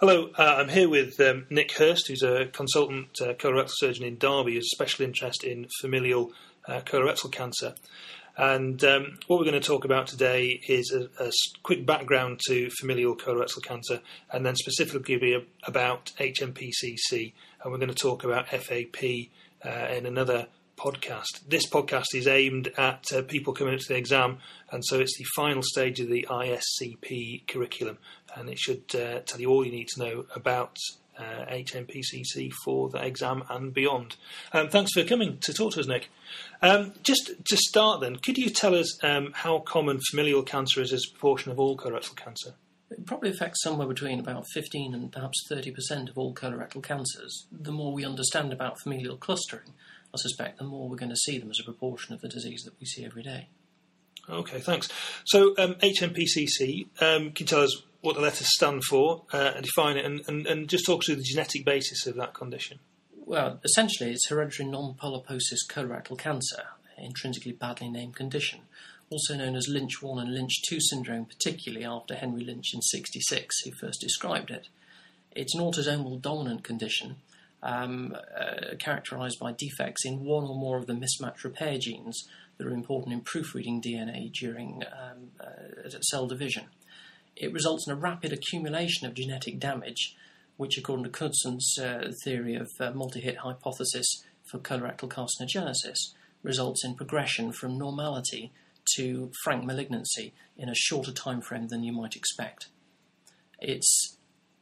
Hello, uh, I'm here with um, Nick Hurst, who's a consultant uh, colorectal surgeon in Derby, with special interest in familial uh, colorectal cancer. And um, what we're going to talk about today is a, a quick background to familial colorectal cancer, and then specifically about HNPCC. And we're going to talk about FAP uh, in another podcast. This podcast is aimed at uh, people coming up to the exam, and so it's the final stage of the ISCP curriculum, and it should uh, tell you all you need to know about uh, HNPCC for the exam and beyond. Um, thanks for coming to talk to us, Nick. Um, just to start, then, could you tell us um, how common familial cancer is as a proportion of all colorectal cancer? It probably affects somewhere between about 15 and perhaps 30% of all colorectal cancers. The more we understand about familial clustering, I suspect the more we're going to see them as a proportion of the disease that we see every day. Okay, thanks. So, um, HNPCC, um, can you tell us what the letters stand for uh, and define it, and, and, and just talk through the genetic basis of that condition? Well, essentially, it's hereditary non-polyposis colorectal cancer, an intrinsically badly named condition, also known as Lynch 1 and Lynch 2 syndrome, particularly after Henry Lynch in 66, who first described it. It's an autosomal dominant condition um, uh, characterized by defects in one or more of the mismatch repair genes that are important in proofreading DNA during um, uh, cell division. It results in a rapid accumulation of genetic damage, which, according to Knudson's uh, theory of uh, multi-hit hypothesis for colorectal carcinogenesis, results in progression from normality to frank malignancy in a shorter time frame than you might expect. It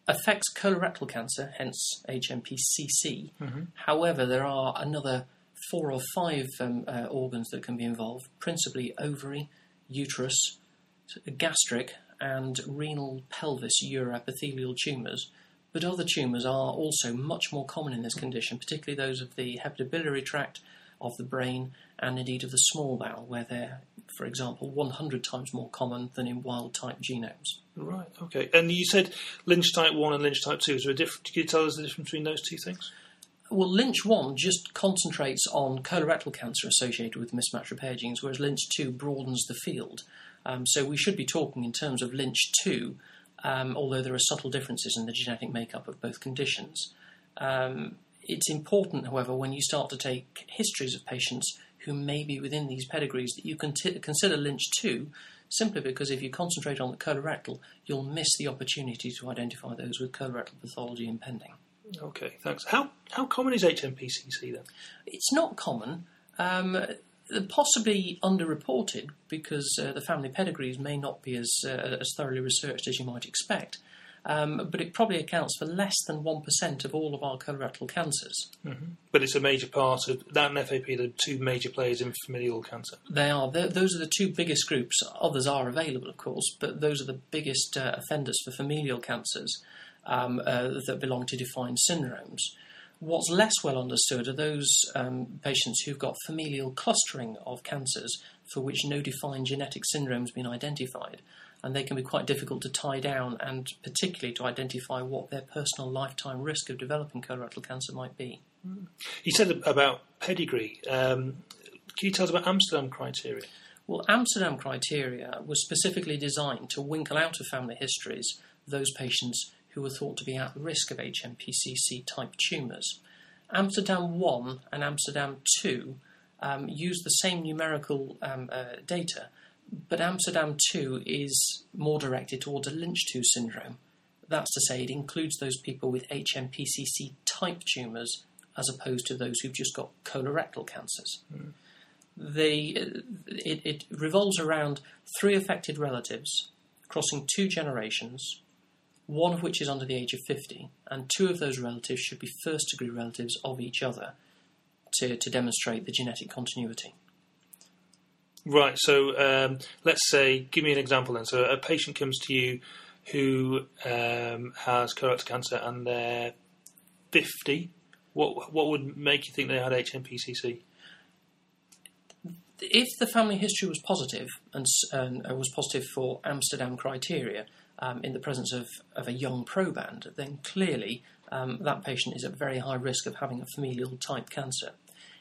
affects colorectal cancer, hence HNPCC. Mm-hmm. However, there are another four or five um, uh, organs that can be involved, principally ovary, uterus, gastric, and renal pelvis uroepithelial tumours. But other tumours are also much more common in this condition, particularly those of the hepatobiliary tract, of the brain, and indeed of the small bowel, where they're, for example, 100 times more common than in wild type genomes. Right. Okay. And you said Lynch type one and Lynch type two. Is there a difference? Can you tell us the difference between those two things? Well, Lynch 1 just concentrates on colorectal cancer associated with mismatch repair genes, whereas Lynch 2 broadens the field. Um, so we should be talking in terms of Lynch 2, um, although there are subtle differences in the genetic makeup of both conditions. Um, it's important, however, when you start to take histories of patients who may be within these pedigrees that you can t- consider Lynch 2 simply because if you concentrate on the colorectal, you'll miss the opportunity to identify those with colorectal pathology impending. Okay, thanks. How how common is HNPCC then? It's not common. Um, possibly underreported because uh, the family pedigrees may not be as uh, as thoroughly researched as you might expect. Um, but it probably accounts for less than 1% of all of our colorectal cancers. Mm-hmm. But it's a major part of that and FAP, the two major players in familial cancer. They are. They're, those are the two biggest groups. Others are available, of course, but those are the biggest uh, offenders for familial cancers um, uh, that belong to defined syndromes. What's less well understood are those um, patients who've got familial clustering of cancers for which no defined genetic syndrome has been identified and they can be quite difficult to tie down and particularly to identify what their personal lifetime risk of developing colorectal cancer might be. You said about pedigree. Um, can you tell us about Amsterdam criteria? Well, Amsterdam criteria was specifically designed to winkle out of family histories those patients who were thought to be at risk of HNPCC type tumours. Amsterdam 1 and Amsterdam 2 um, use the same numerical um, uh, data, but Amsterdam 2 is more directed towards a Lynch 2 syndrome. That's to say, it includes those people with HNPCC type tumours as opposed to those who've just got colorectal cancers. Mm. it, it revolves around three affected relatives crossing two generations, one of which is under the age of 50, and two of those relatives should be first degree relatives of each other to, to demonstrate the genetic continuity. Right. So um, let's say, give me an example then. So a patient comes to you who um, has colorectal cancer and they're 50. What what would make you think they had HNPCC? If the family history was positive and, and uh, was positive for Amsterdam criteria um, in the presence of, of a young proband, then clearly um, that patient is at very high risk of having a familial type cancer.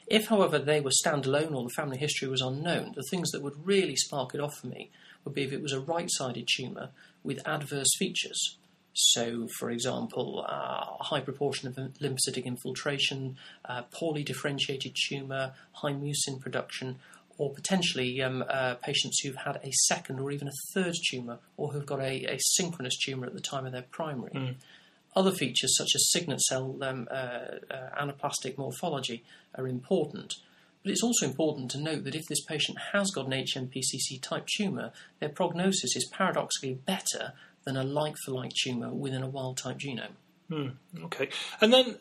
If, however, they were standalone or the family history was unknown, the things that would really spark it off for me would be if it was a right sided tumour with adverse features. So, for example, uh, a high proportion of lymphocytic infiltration, uh, poorly differentiated tumour, high mucin production, or potentially um, uh, patients who've had a second or even a third tumour, or who've got a, a synchronous tumour at the time of their primary. Mm. Other features, such as signet cell um, uh, uh, anaplastic morphology, are important. But it's also important to note that if this patient has got an HNPCC type tumour, their prognosis is paradoxically better than a like for like tumour within a wild type genome. Hmm, okay. And then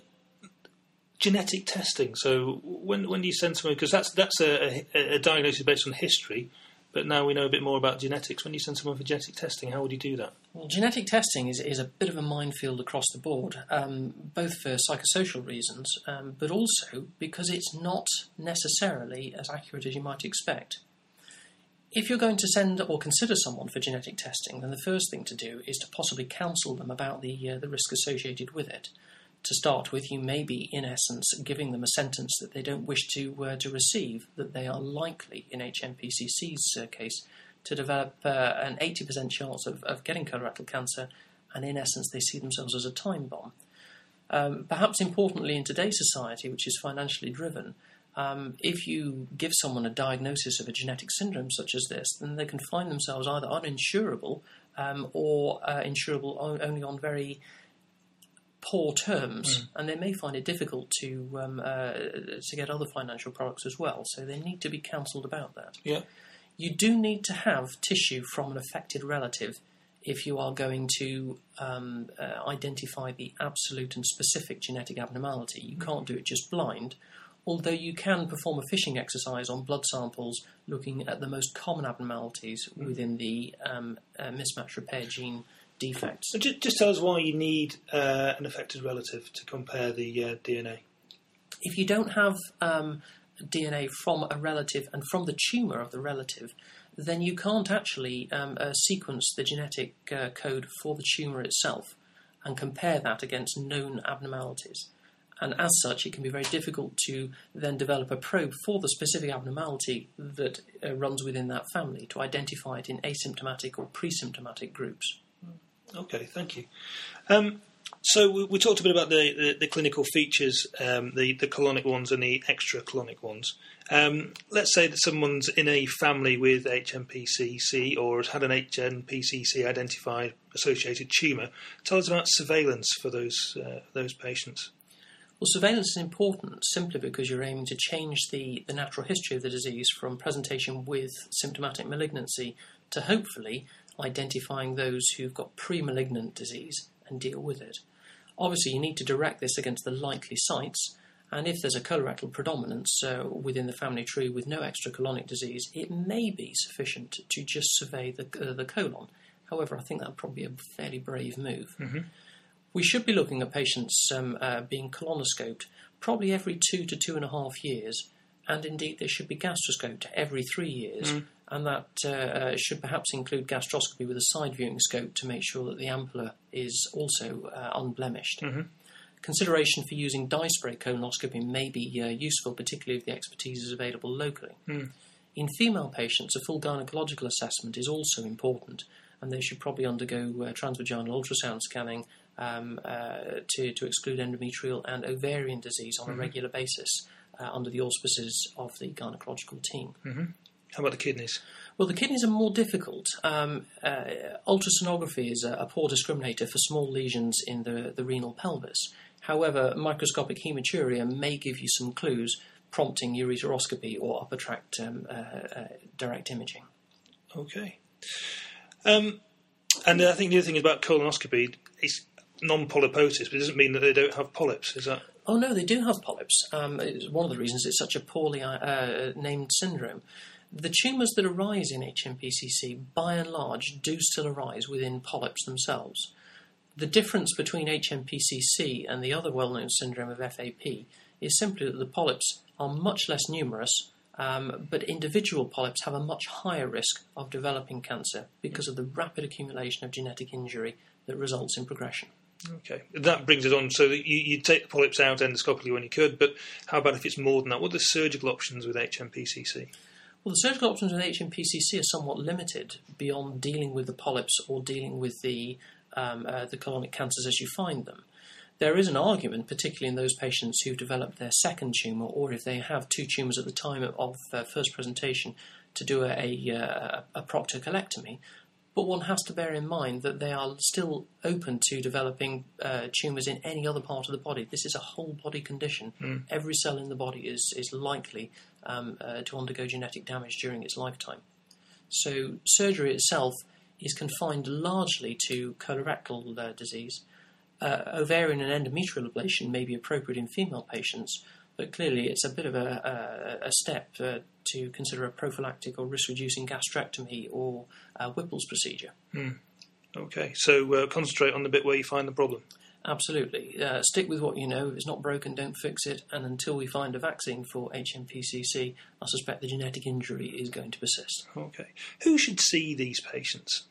genetic testing. So when when do you send someone because that's that's a, a, a, diagnosis based on history, but now we know a bit more about genetics. When do you send someone for genetic testing, how would you do that? Well, genetic testing is is a bit of a minefield across the board, um, both for psychosocial reasons, um, but also because it's not necessarily as accurate as you might expect. If you're going to send or consider someone for genetic testing, then the first thing to do is to possibly counsel them about the uh, the risk associated with it to start with, you may be, in essence, giving them a sentence that they don't wish to uh, to receive, that they are likely, in HNPCC's uh, case, to develop uh, an 80% chance of, of getting colorectal cancer, and in essence, they see themselves as a time bomb. Um, perhaps importantly, in today's society, which is financially driven, um, if you give someone a diagnosis of a genetic syndrome such as this, then they can find themselves either uninsurable um, or uh, insurable only on very poor terms, mm. and they may find it difficult to um, uh, to get other financial products as well. So they need to be counselled about that. Yeah, you do need to have tissue from an affected relative if you are going to um, uh, identify the absolute and specific genetic abnormality. You can't do it just blind. Although you can perform a fishing exercise on blood samples looking at the most common abnormalities mm. within the um, uh, mismatch repair gene defects. So just, just tell us why you need uh, an affected relative to compare the uh, DNA. If you don't have um, DNA from a relative and from the tumour of the relative, then you can't actually um, uh, sequence the genetic uh, code for the tumour itself and compare that against known abnormalities. And as such, it can be very difficult to then develop a probe for the specific abnormality that uh, runs within that family to identify it in asymptomatic or pre-symptomatic groups. Okay, thank you. Um, so we, we, talked a bit about the, the, the clinical features, um, the, the colonic ones and the extra colonic ones. Um, let's say that someone's in a family with HNPCC or has had an HNPCC identified associated tumour. Tell us about surveillance for those uh, those patients. Well, surveillance is important simply because you're aiming to change the, the natural history of the disease from presentation with symptomatic malignancy to hopefully identifying those who've got pre malignant disease and deal with it. Obviously, you need to direct this against the likely sites, and if there's a colorectal predominance uh, within the family tree with no extracolonic disease, it may be sufficient to just survey the, uh, the colon. However, I think that would probably be a fairly brave move. Mm-hmm. We should be looking at patients um, uh, being colonoscoped probably every two to two and a half years, and indeed they should be gastroscoped every three years. Mm and that uh, uh, should perhaps include gastroscopy with a side viewing scope to make sure that the ampulla is also uh, unblemished. Mm-hmm. Consideration for using dye spray colonoscopy may be uh, useful, particularly if the expertise is available locally. Mm. In female patients, a full gynecological assessment is also important, and they should probably undergo uh, transvaginal ultrasound scanning um, uh, to, to exclude endometrial and ovarian disease on mm-hmm. a regular basis under the auspices of the gynecological team. Mm-hmm. How about the kidneys? Well, the kidneys are more difficult. Um, uh, ultrasonography is a, a, poor discriminator for small lesions in the, the renal pelvis. However, microscopic hematuria may give you some clues, prompting ureteroscopy or upper tract um, uh, uh, direct imaging. Okay. Um, and I think the other thing about colonoscopy is non-polyposis, but it doesn't mean that they don't have polyps. Is that? Oh no, they do have polyps. Um, one of the reasons it's such a poorly uh, named syndrome. The tumours that arise in HNPCC, by and large, do still arise within polyps themselves. The difference between HNPCC and the other well known syndrome of FAP is simply that the polyps are much less numerous, um, but individual polyps have a much higher risk of developing cancer because of the rapid accumulation of genetic injury that results in progression. Okay, that brings us on. So you, you take the polyps out endoscopically when you could, but how about if it's more than that? What are the surgical options with HNPCC? Well, the surgical options with HNPCC are somewhat limited beyond dealing with the polyps or dealing with the um, uh, the colonic cancers as you find them. There is an argument, particularly in those patients who've developed their second tumour, or if they have two tumours at the time of uh, first presentation, to do a, a, a proctocolectomy. But one has to bear in mind that they are still open to developing uh, tumours in any other part of the body. This is a whole body condition. Mm. Every cell in the body is, is likely um, uh, to undergo genetic damage during its lifetime. So, surgery itself is confined largely to colorectal uh, disease. Uh, ovarian and endometrial ablation may be appropriate in female patients, but clearly it's a bit of a, a, a step uh, to consider a prophylactic or risk reducing gastrectomy or Whipple's procedure. Mm. Okay, so uh, concentrate on the bit where you find the problem. Absolutely. Uh, stick with what you know. If it's not broken, don't fix it. And until we find a vaccine for HNPCC, I suspect the genetic injury is going to persist. Okay. Who should see these patients?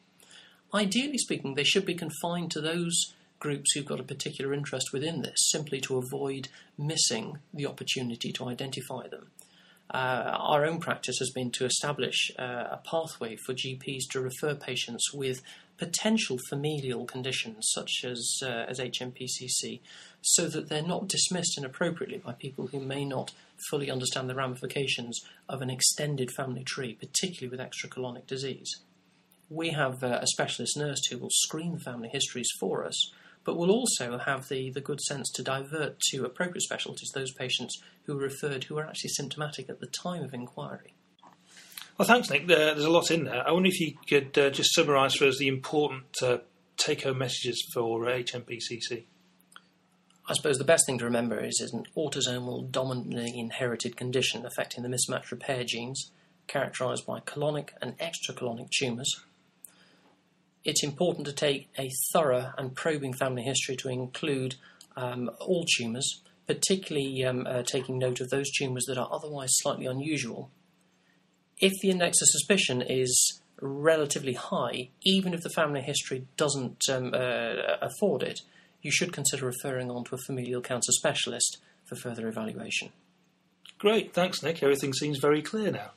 Ideally speaking, they should be confined to those groups who've got a particular interest within this, simply to avoid missing the opportunity to identify them. Uh, our own practice has been to establish uh, a pathway for GPs to refer patients with potential familial conditions such as uh, as HNPCC, so that they're not dismissed inappropriately by people who may not fully understand the ramifications of an extended family tree, particularly with extracolonic disease. We have uh, a specialist nurse who will screen family histories for us, but will also have the, the good sense to divert to appropriate specialties those patients who are referred who are actually symptomatic at the time of inquiry. Well, thanks, Nick. There's a lot in there. I wonder if you could uh, just summarise for us the important uh, take home messages for HNPCC. I suppose the best thing to remember is it's an autosomal dominantly inherited condition affecting the mismatch repair genes, characterised by colonic and extracolonic tumours. It's important to take a thorough and probing family history to include um, all tumours, particularly um, uh, taking note of those tumours that are otherwise slightly unusual if the index of suspicion is relatively high, even if the family history doesn't um, uh, afford it, you should consider referring on to a familial cancer specialist for further evaluation. Great, thanks, Nick. Everything seems very clear now.